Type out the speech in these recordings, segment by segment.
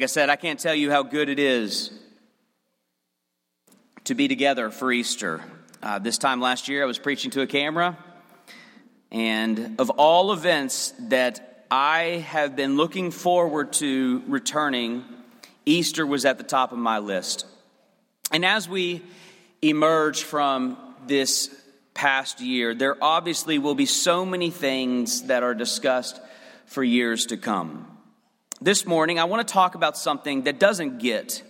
Like I said, I can't tell you how good it is to be together for Easter. Uh, this time last year, I was preaching to a camera, and of all events that I have been looking forward to returning, Easter was at the top of my list. And as we emerge from this past year, there obviously will be so many things that are discussed for years to come. This morning, I want to talk about something that doesn't get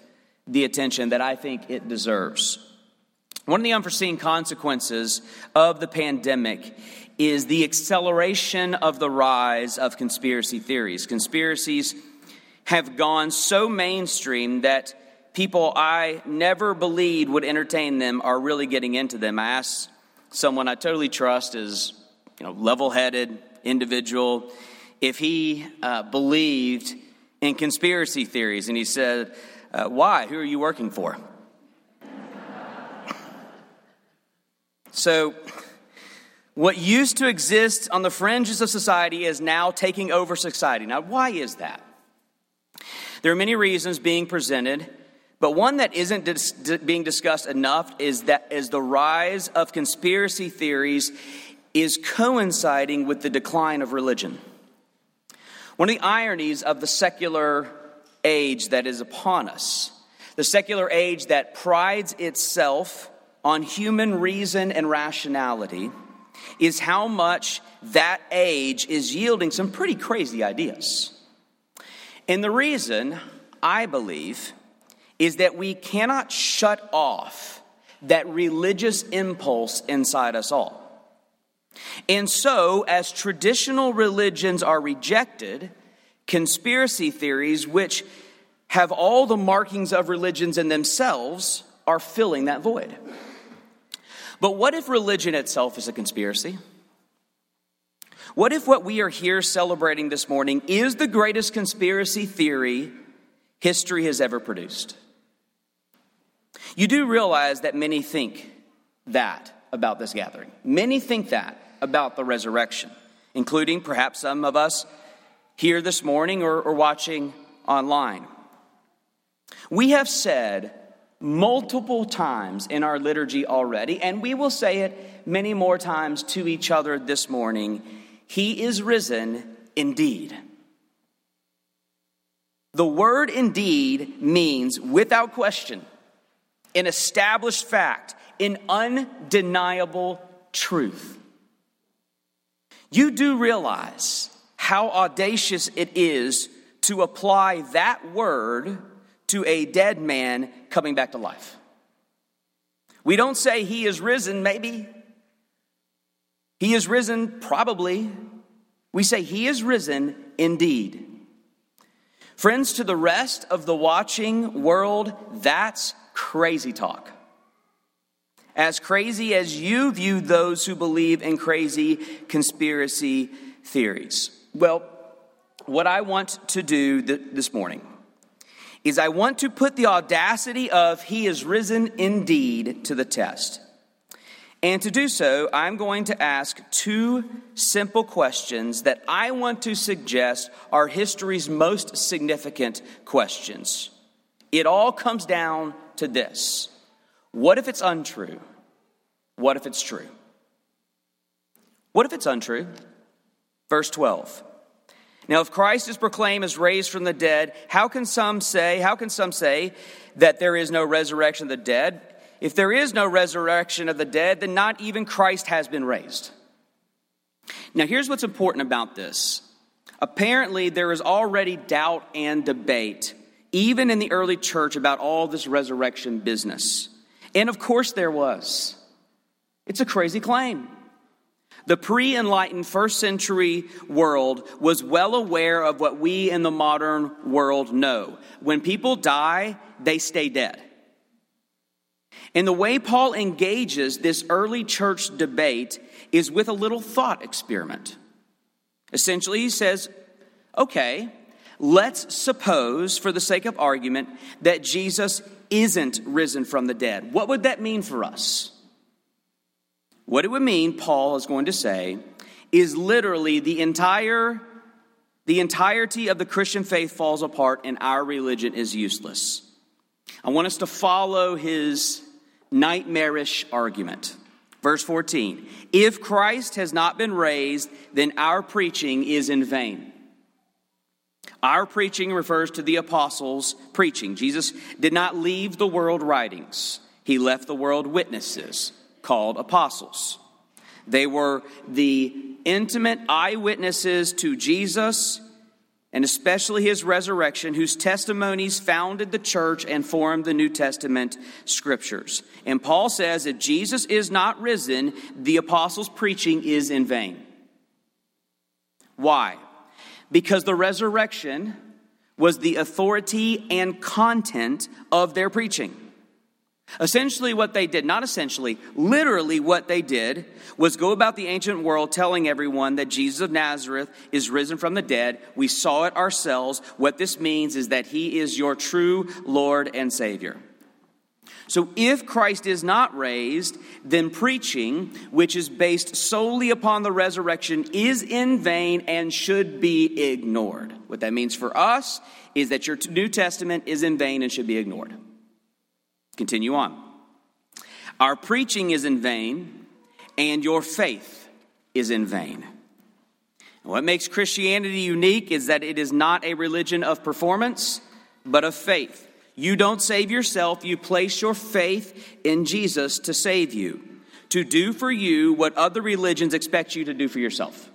the attention that I think it deserves. One of the unforeseen consequences of the pandemic is the acceleration of the rise of conspiracy theories. Conspiracies have gone so mainstream that people I never believed would entertain them are really getting into them. I asked someone I totally trust is, you know, level-headed individual if he uh, believed in conspiracy theories. And he said, uh, Why? Who are you working for? so, what used to exist on the fringes of society is now taking over society. Now, why is that? There are many reasons being presented, but one that isn't dis- being discussed enough is that is the rise of conspiracy theories is coinciding with the decline of religion. One of the ironies of the secular age that is upon us, the secular age that prides itself on human reason and rationality, is how much that age is yielding some pretty crazy ideas. And the reason, I believe, is that we cannot shut off that religious impulse inside us all. And so, as traditional religions are rejected, conspiracy theories, which have all the markings of religions in themselves, are filling that void. But what if religion itself is a conspiracy? What if what we are here celebrating this morning is the greatest conspiracy theory history has ever produced? You do realize that many think that about this gathering. Many think that about the resurrection, including perhaps some of us here this morning or, or watching online. We have said multiple times in our liturgy already, and we will say it many more times to each other this morning He is risen indeed. The word indeed means without question, an established fact, an undeniable truth. You do realize how audacious it is to apply that word to a dead man coming back to life. We don't say he is risen, maybe. He is risen, probably. We say he is risen indeed. Friends, to the rest of the watching world, that's crazy talk as crazy as you view those who believe in crazy conspiracy theories. Well, what I want to do th- this morning is I want to put the audacity of He is risen indeed to the test. And to do so, I'm going to ask two simple questions that I want to suggest are history's most significant questions. It all comes down to this what if it's untrue? What if it's true? What if it's untrue? Verse 12 Now, if Christ is proclaimed as raised from the dead, how can some say, how can some say that there is no resurrection of the dead? If there is no resurrection of the dead, then not even Christ has been raised. Now, here's what's important about this. Apparently, there is already doubt and debate, even in the early church, about all this resurrection business. And of course, there was. It's a crazy claim. The pre enlightened first century world was well aware of what we in the modern world know. When people die, they stay dead. And the way Paul engages this early church debate is with a little thought experiment. Essentially, he says, okay, let's suppose, for the sake of argument, that Jesus isn't risen from the dead. What would that mean for us? What it would mean, Paul is going to say, is literally the entire the entirety of the Christian faith falls apart and our religion is useless. I want us to follow his nightmarish argument. Verse 14 If Christ has not been raised, then our preaching is in vain. Our preaching refers to the apostles' preaching. Jesus did not leave the world writings, he left the world witnesses called apostles. They were the intimate eyewitnesses to Jesus and especially his resurrection, whose testimonies founded the church and formed the New Testament scriptures. And Paul says if Jesus is not risen, the apostles' preaching is in vain. Why? Because the resurrection was the authority and content of their preaching. Essentially, what they did, not essentially, literally what they did, was go about the ancient world telling everyone that Jesus of Nazareth is risen from the dead. We saw it ourselves. What this means is that he is your true Lord and Savior. So, if Christ is not raised, then preaching, which is based solely upon the resurrection, is in vain and should be ignored. What that means for us is that your New Testament is in vain and should be ignored. Continue on. Our preaching is in vain, and your faith is in vain. What makes Christianity unique is that it is not a religion of performance, but of faith. You don't save yourself, you place your faith in Jesus to save you, to do for you what other religions expect you to do for yourself.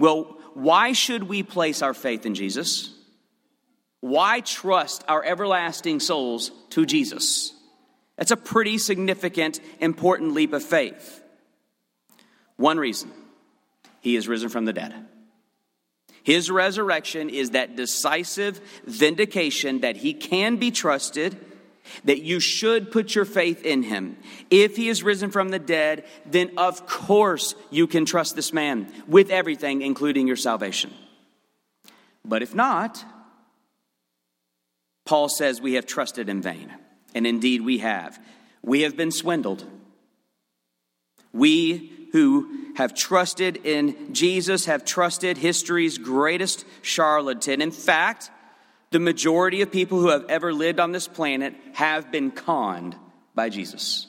Well, why should we place our faith in Jesus? Why trust our everlasting souls to Jesus? That's a pretty significant, important leap of faith. One reason He is risen from the dead. His resurrection is that decisive vindication that He can be trusted, that you should put your faith in Him. If He is risen from the dead, then of course you can trust this man with everything, including your salvation. But if not, Paul says we have trusted in vain. And indeed we have. We have been swindled. We who have trusted in Jesus have trusted history's greatest charlatan. In fact, the majority of people who have ever lived on this planet have been conned by Jesus.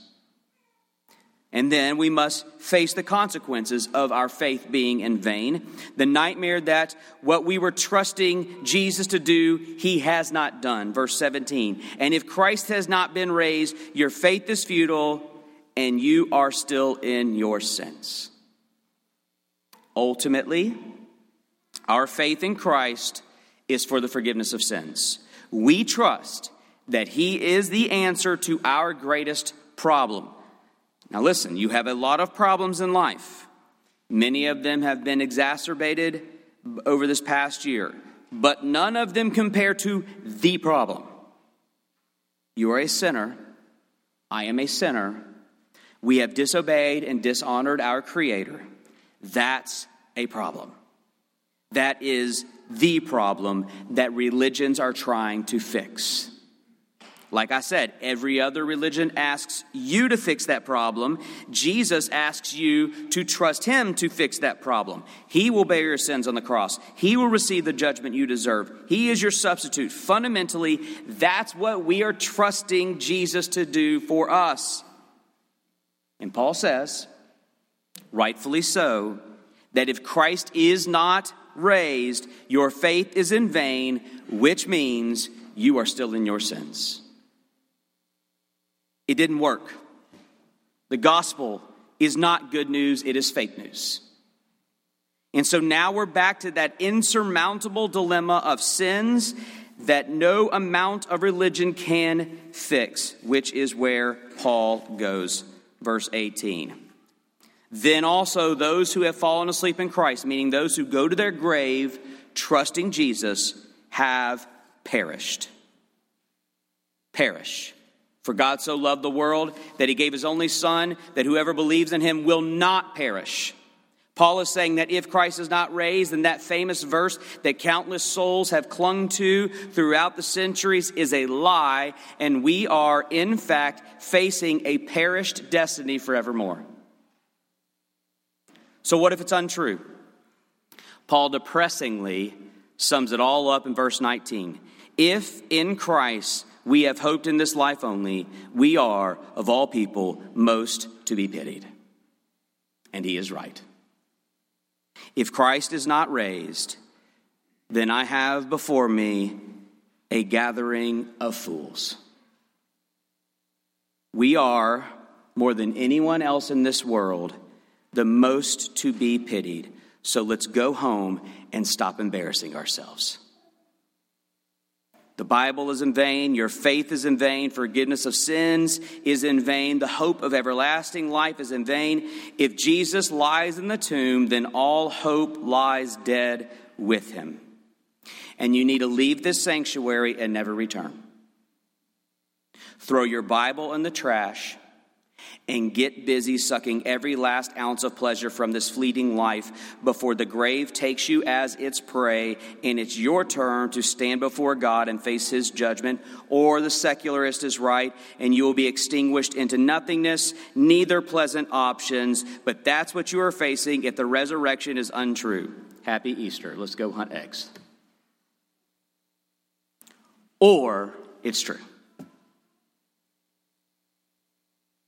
And then we must face the consequences of our faith being in vain. The nightmare that what we were trusting Jesus to do, he has not done. Verse 17. And if Christ has not been raised, your faith is futile and you are still in your sins. Ultimately, our faith in Christ is for the forgiveness of sins. We trust that he is the answer to our greatest problem now, listen, you have a lot of problems in life. Many of them have been exacerbated over this past year, but none of them compare to the problem. You are a sinner. I am a sinner. We have disobeyed and dishonored our Creator. That's a problem. That is the problem that religions are trying to fix. Like I said, every other religion asks you to fix that problem. Jesus asks you to trust Him to fix that problem. He will bear your sins on the cross, He will receive the judgment you deserve. He is your substitute. Fundamentally, that's what we are trusting Jesus to do for us. And Paul says, rightfully so, that if Christ is not raised, your faith is in vain, which means you are still in your sins. It didn't work. The gospel is not good news, it is fake news. And so now we're back to that insurmountable dilemma of sins that no amount of religion can fix, which is where Paul goes. Verse 18. Then also those who have fallen asleep in Christ, meaning those who go to their grave trusting Jesus, have perished. Perish. For God so loved the world that he gave his only Son, that whoever believes in him will not perish. Paul is saying that if Christ is not raised, then that famous verse that countless souls have clung to throughout the centuries is a lie, and we are, in fact, facing a perished destiny forevermore. So, what if it's untrue? Paul depressingly sums it all up in verse 19. If in Christ we have hoped in this life only, we are, of all people, most to be pitied. And he is right. If Christ is not raised, then I have before me a gathering of fools. We are, more than anyone else in this world, the most to be pitied. So let's go home and stop embarrassing ourselves. The Bible is in vain. Your faith is in vain. Forgiveness of sins is in vain. The hope of everlasting life is in vain. If Jesus lies in the tomb, then all hope lies dead with him. And you need to leave this sanctuary and never return. Throw your Bible in the trash and get busy sucking every last ounce of pleasure from this fleeting life before the grave takes you as its prey and it's your turn to stand before God and face his judgment, or the secularist is right and you will be extinguished into nothingness, neither pleasant options, but that's what you are facing if the resurrection is untrue. Happy Easter. Let's go hunt eggs. Or it's true.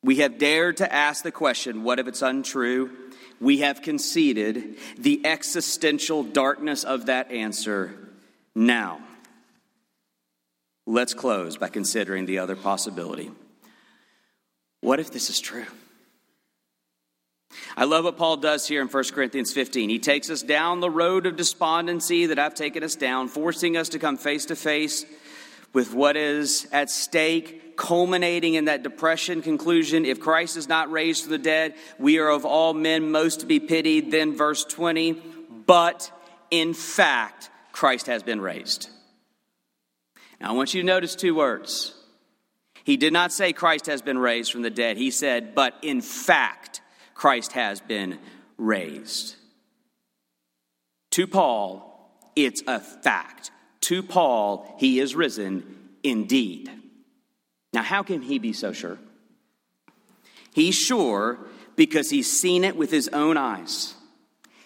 We have dared to ask the question what if it's untrue? We have conceded the existential darkness of that answer. Now, let's close by considering the other possibility. What if this is true? I love what Paul does here in 1 Corinthians 15. He takes us down the road of despondency that I've taken us down, forcing us to come face to face with what is at stake culminating in that depression conclusion if Christ is not raised from the dead, we are of all men most to be pitied. Then, verse 20, but in fact, Christ has been raised. Now, I want you to notice two words. He did not say Christ has been raised from the dead. He said, but in fact, Christ has been raised. To Paul, it's a fact. To Paul, he is risen indeed. Now, how can he be so sure? He's sure because he's seen it with his own eyes.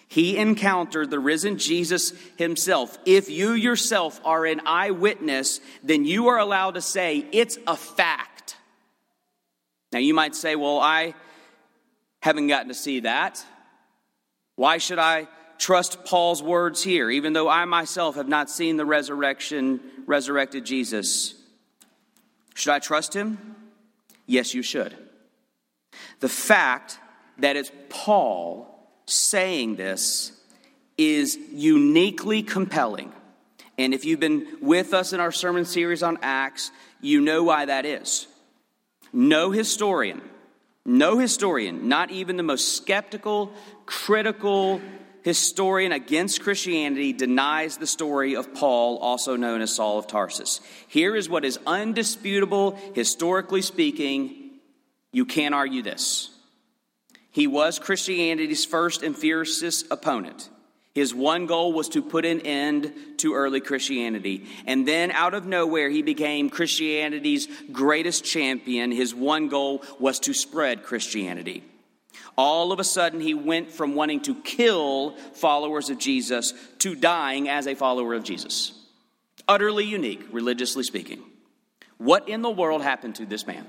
He encountered the risen Jesus himself. If you yourself are an eyewitness, then you are allowed to say it's a fact. Now, you might say, well, I haven't gotten to see that. Why should I trust Paul's words here, even though I myself have not seen the resurrection, resurrected Jesus? Should I trust him? Yes, you should. The fact that it's Paul saying this is uniquely compelling. And if you've been with us in our sermon series on Acts, you know why that is. No historian, no historian, not even the most skeptical, critical historian against Christianity denies the story of Paul, also known as Saul of Tarsus. Here is what is undisputable, historically speaking. You can't argue this. He was Christianity's first and fiercest opponent. His one goal was to put an end to early Christianity. And then, out of nowhere, he became Christianity's greatest champion. His one goal was to spread Christianity. All of a sudden, he went from wanting to kill followers of Jesus to dying as a follower of Jesus. Utterly unique, religiously speaking. What in the world happened to this man?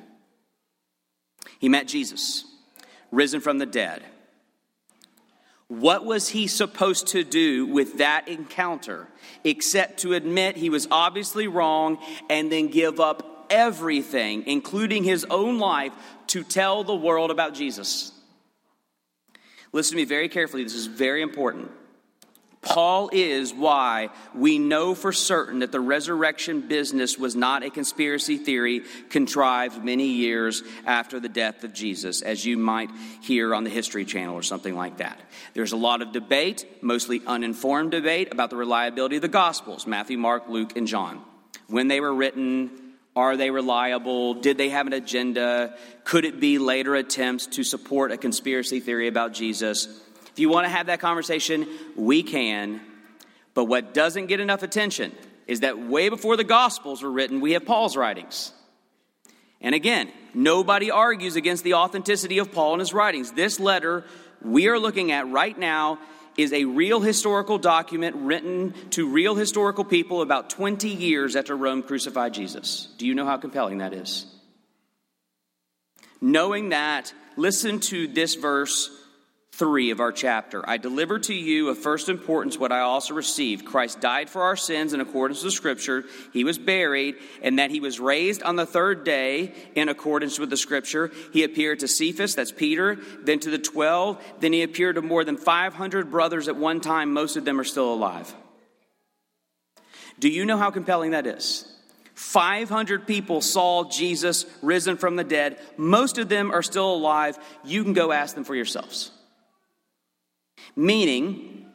He met Jesus, risen from the dead. What was he supposed to do with that encounter except to admit he was obviously wrong and then give up everything, including his own life, to tell the world about Jesus? Listen to me very carefully. This is very important. Paul is why we know for certain that the resurrection business was not a conspiracy theory contrived many years after the death of Jesus, as you might hear on the History Channel or something like that. There's a lot of debate, mostly uninformed debate, about the reliability of the Gospels Matthew, Mark, Luke, and John. When they were written, are they reliable? Did they have an agenda? Could it be later attempts to support a conspiracy theory about Jesus? If you want to have that conversation, we can. But what doesn't get enough attention is that way before the Gospels were written, we have Paul's writings. And again, nobody argues against the authenticity of Paul and his writings. This letter we are looking at right now is a real historical document written to real historical people about 20 years after Rome crucified Jesus. Do you know how compelling that is? Knowing that, listen to this verse 3 of our chapter. I deliver to you of first importance what I also received. Christ died for our sins in accordance with Scripture. He was buried, and that he was raised on the third day in accordance with the Scripture. He appeared to Cephas, that's Peter, then to the twelve. Then he appeared to more than 500 brothers at one time. Most of them are still alive. Do you know how compelling that is? 500 people saw Jesus risen from the dead. Most of them are still alive. You can go ask them for yourselves meaning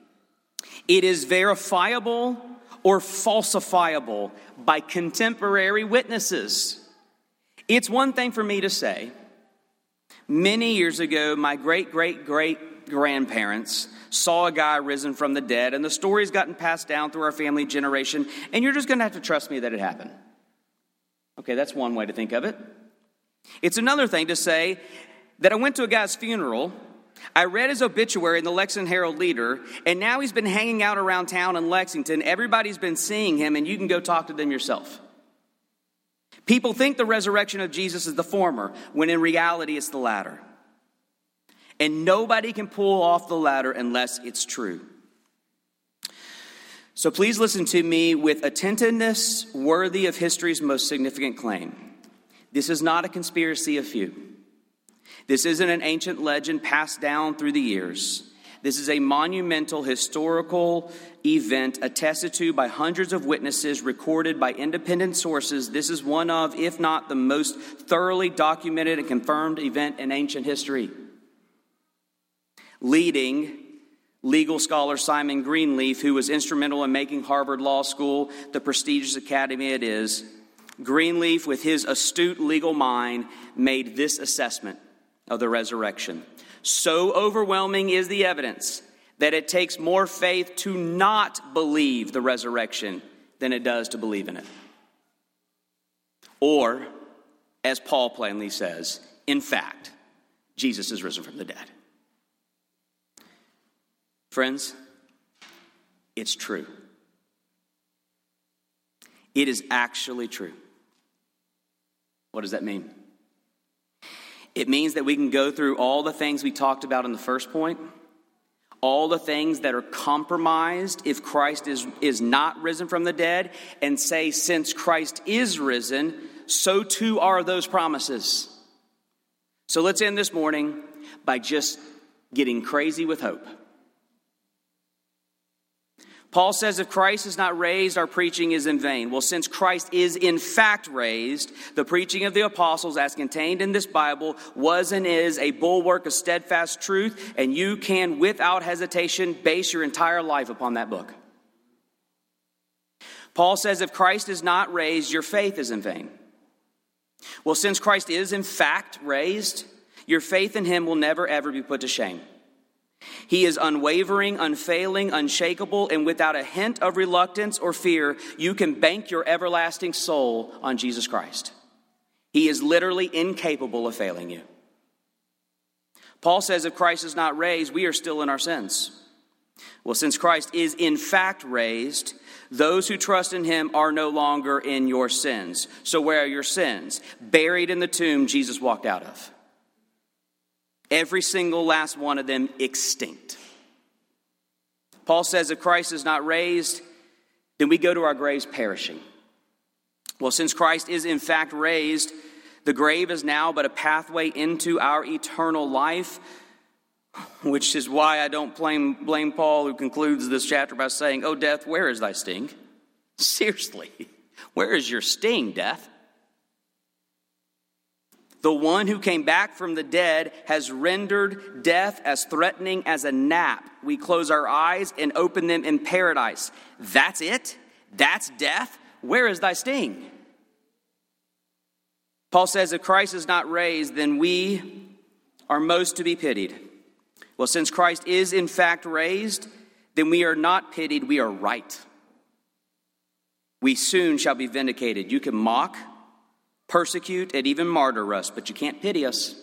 it is verifiable or falsifiable by contemporary witnesses. It's one thing for me to say, many years ago, my great great great grandparents saw a guy risen from the dead, and the story's gotten passed down through our family generation, and you're just to have to trust me that it happened. Okay, that's one way to think of it. It's another thing to say that I went to a guy's funeral I read his obituary in the Lexington Herald Leader, and now he's been hanging out around town in Lexington. Everybody's been seeing him, and you can go talk to them yourself. People think the resurrection of Jesus is the former, when in reality it's the latter. And nobody can pull off the latter unless it's true. So please listen to me with attentiveness worthy of history's most significant claim. This is not a conspiracy of few. This isn't an ancient legend passed down through the years. This is a monumental historical event attested to by hundreds of witnesses, recorded by independent sources. This is one of, if not the most thoroughly documented and confirmed event in ancient history. Leading legal scholar Simon Greenleaf, who was instrumental in making Harvard Law School the prestigious academy it is, Greenleaf, with his astute legal mind, made this assessment of the resurrection. So overwhelming is the evidence that it takes more faith to not believe the resurrection than it does to believe in it. Or, as Paul plainly says, in fact, Jesus is risen from the dead. Friends, it's true. It is actually true. What does that mean? It means that we can go through all the things we talked about in the first point, all the things that are compromised if Christ is, is not risen from the dead, and say, since Christ is risen, so too are those promises. So let's end this morning by just getting crazy with hope. Paul says if Christ is not raised, our preaching is in vain. Well, since Christ is in fact raised, the preaching of the apostles, as contained in this Bible, was and is a bulwark of steadfast truth, and you can, without hesitation, base your entire life upon that book. Paul says if Christ is not raised, your faith is in vain. Well, since Christ is in fact raised, your faith in him will never ever be put to shame. He is unwavering, unfailing, unshakable, and without a hint of reluctance or fear, you can bank your everlasting soul on Jesus Christ. He is literally incapable of failing you. Paul says if Christ is not raised, we are still in our sins. Well, since Christ is in fact raised, those who trust in him are no longer in your sins. So, where are your sins? Buried in the tomb Jesus walked out of. Every single last one of them extinct. Paul says if Christ is not raised, then we go to our graves perishing. Well, since Christ is in fact raised, the grave is now but a pathway into our eternal life, which is why I don't blame, blame Paul, who concludes this chapter by saying, Oh, death, where is thy sting? Seriously, where is your sting, death? The one who came back from the dead has rendered death as threatening as a nap. We close our eyes and open them in paradise. That's it? That's death? Where is thy sting? Paul says if Christ is not raised, then we are most to be pitied. Well, since Christ is in fact raised, then we are not pitied, we are right. We soon shall be vindicated. You can mock, persecute, and even martyr us, but you can't pity us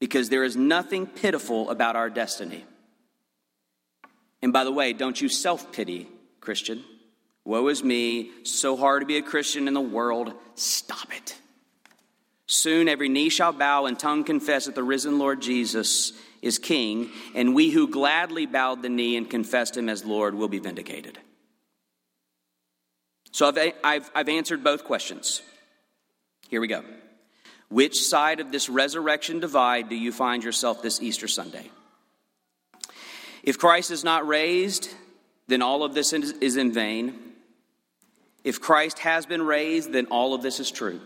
because there is nothing pitiful about our destiny. And by the way, don't you self pity, Christian. Woe is me, so hard to be a Christian in the world. Stop it. Soon every knee shall bow and tongue confess that the risen Lord Jesus is King, and we who gladly bowed the knee and confessed him as Lord will be vindicated. So I've, I've, I've answered both questions. Here we go. Which side of this resurrection divide do you find yourself this Easter Sunday? If Christ is not raised, then all of this is in vain. If Christ has been raised, then all of this is true.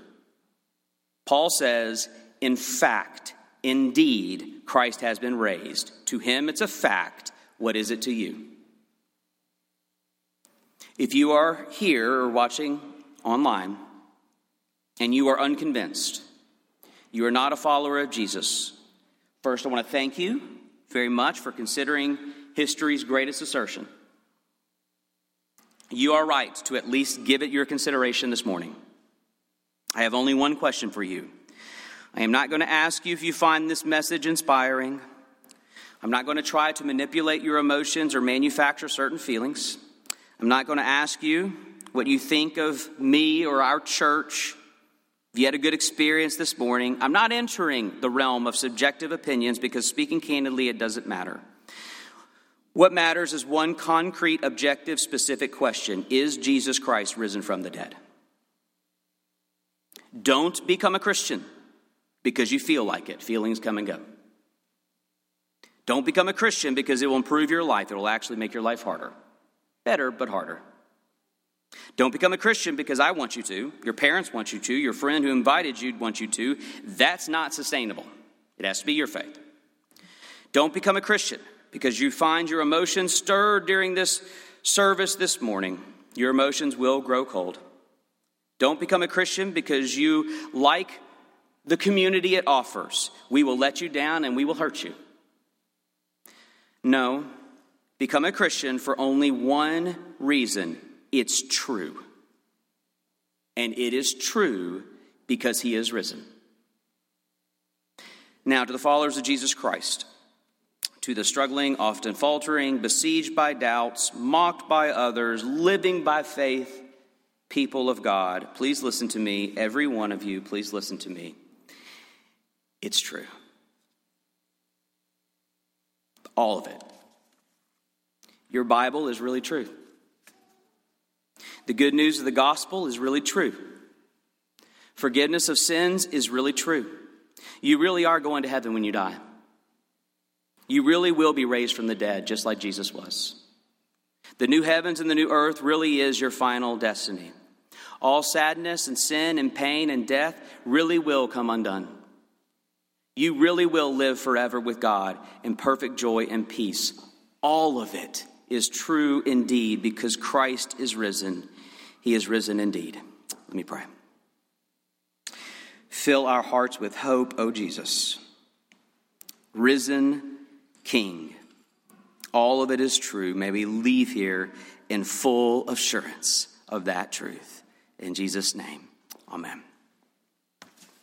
Paul says, in fact, indeed, Christ has been raised. To him, it's a fact. What is it to you? If you are here or watching online and you are unconvinced, you are not a follower of Jesus, first I want to thank you very much for considering history's greatest assertion. You are right to at least give it your consideration this morning. I have only one question for you. I am not going to ask you if you find this message inspiring. I'm not going to try to manipulate your emotions or manufacture certain feelings. I'm not going to ask you what you think of me or our church. If you had a good experience this morning, I'm not entering the realm of subjective opinions because, speaking candidly, it doesn't matter. What matters is one concrete, objective, specific question Is Jesus Christ risen from the dead? Don't become a Christian because you feel like it. Feelings come and go. Don't become a Christian because it will improve your life. It will actually make your life harder. Better, but harder. Don't become a Christian because I want you to, your parents want you to, your friend who invited you wants you to. That's not sustainable. It has to be your faith. Don't become a Christian because you find your emotions stirred during this service this morning. Your emotions will grow cold. Don't become a Christian because you like the community it offers. We will let you down and we will hurt you. No, become a Christian for only one reason it's true. And it is true because he is risen. Now, to the followers of Jesus Christ, to the struggling, often faltering, besieged by doubts, mocked by others, living by faith, people of God, please listen to me. Every one of you, please listen to me. It's true. All of it. Your Bible is really true. The good news of the gospel is really true. Forgiveness of sins is really true. You really are going to heaven when you die. You really will be raised from the dead, just like Jesus was. The new heavens and the new earth really is your final destiny. All sadness and sin and pain and death really will come undone. You really will live forever with God in perfect joy and peace. All of it is true indeed because Christ is risen. He is risen indeed. Let me pray. Fill our hearts with hope, O Jesus. Risen King. All of it is true. May we leave here in full assurance of that truth. In Jesus' name, amen.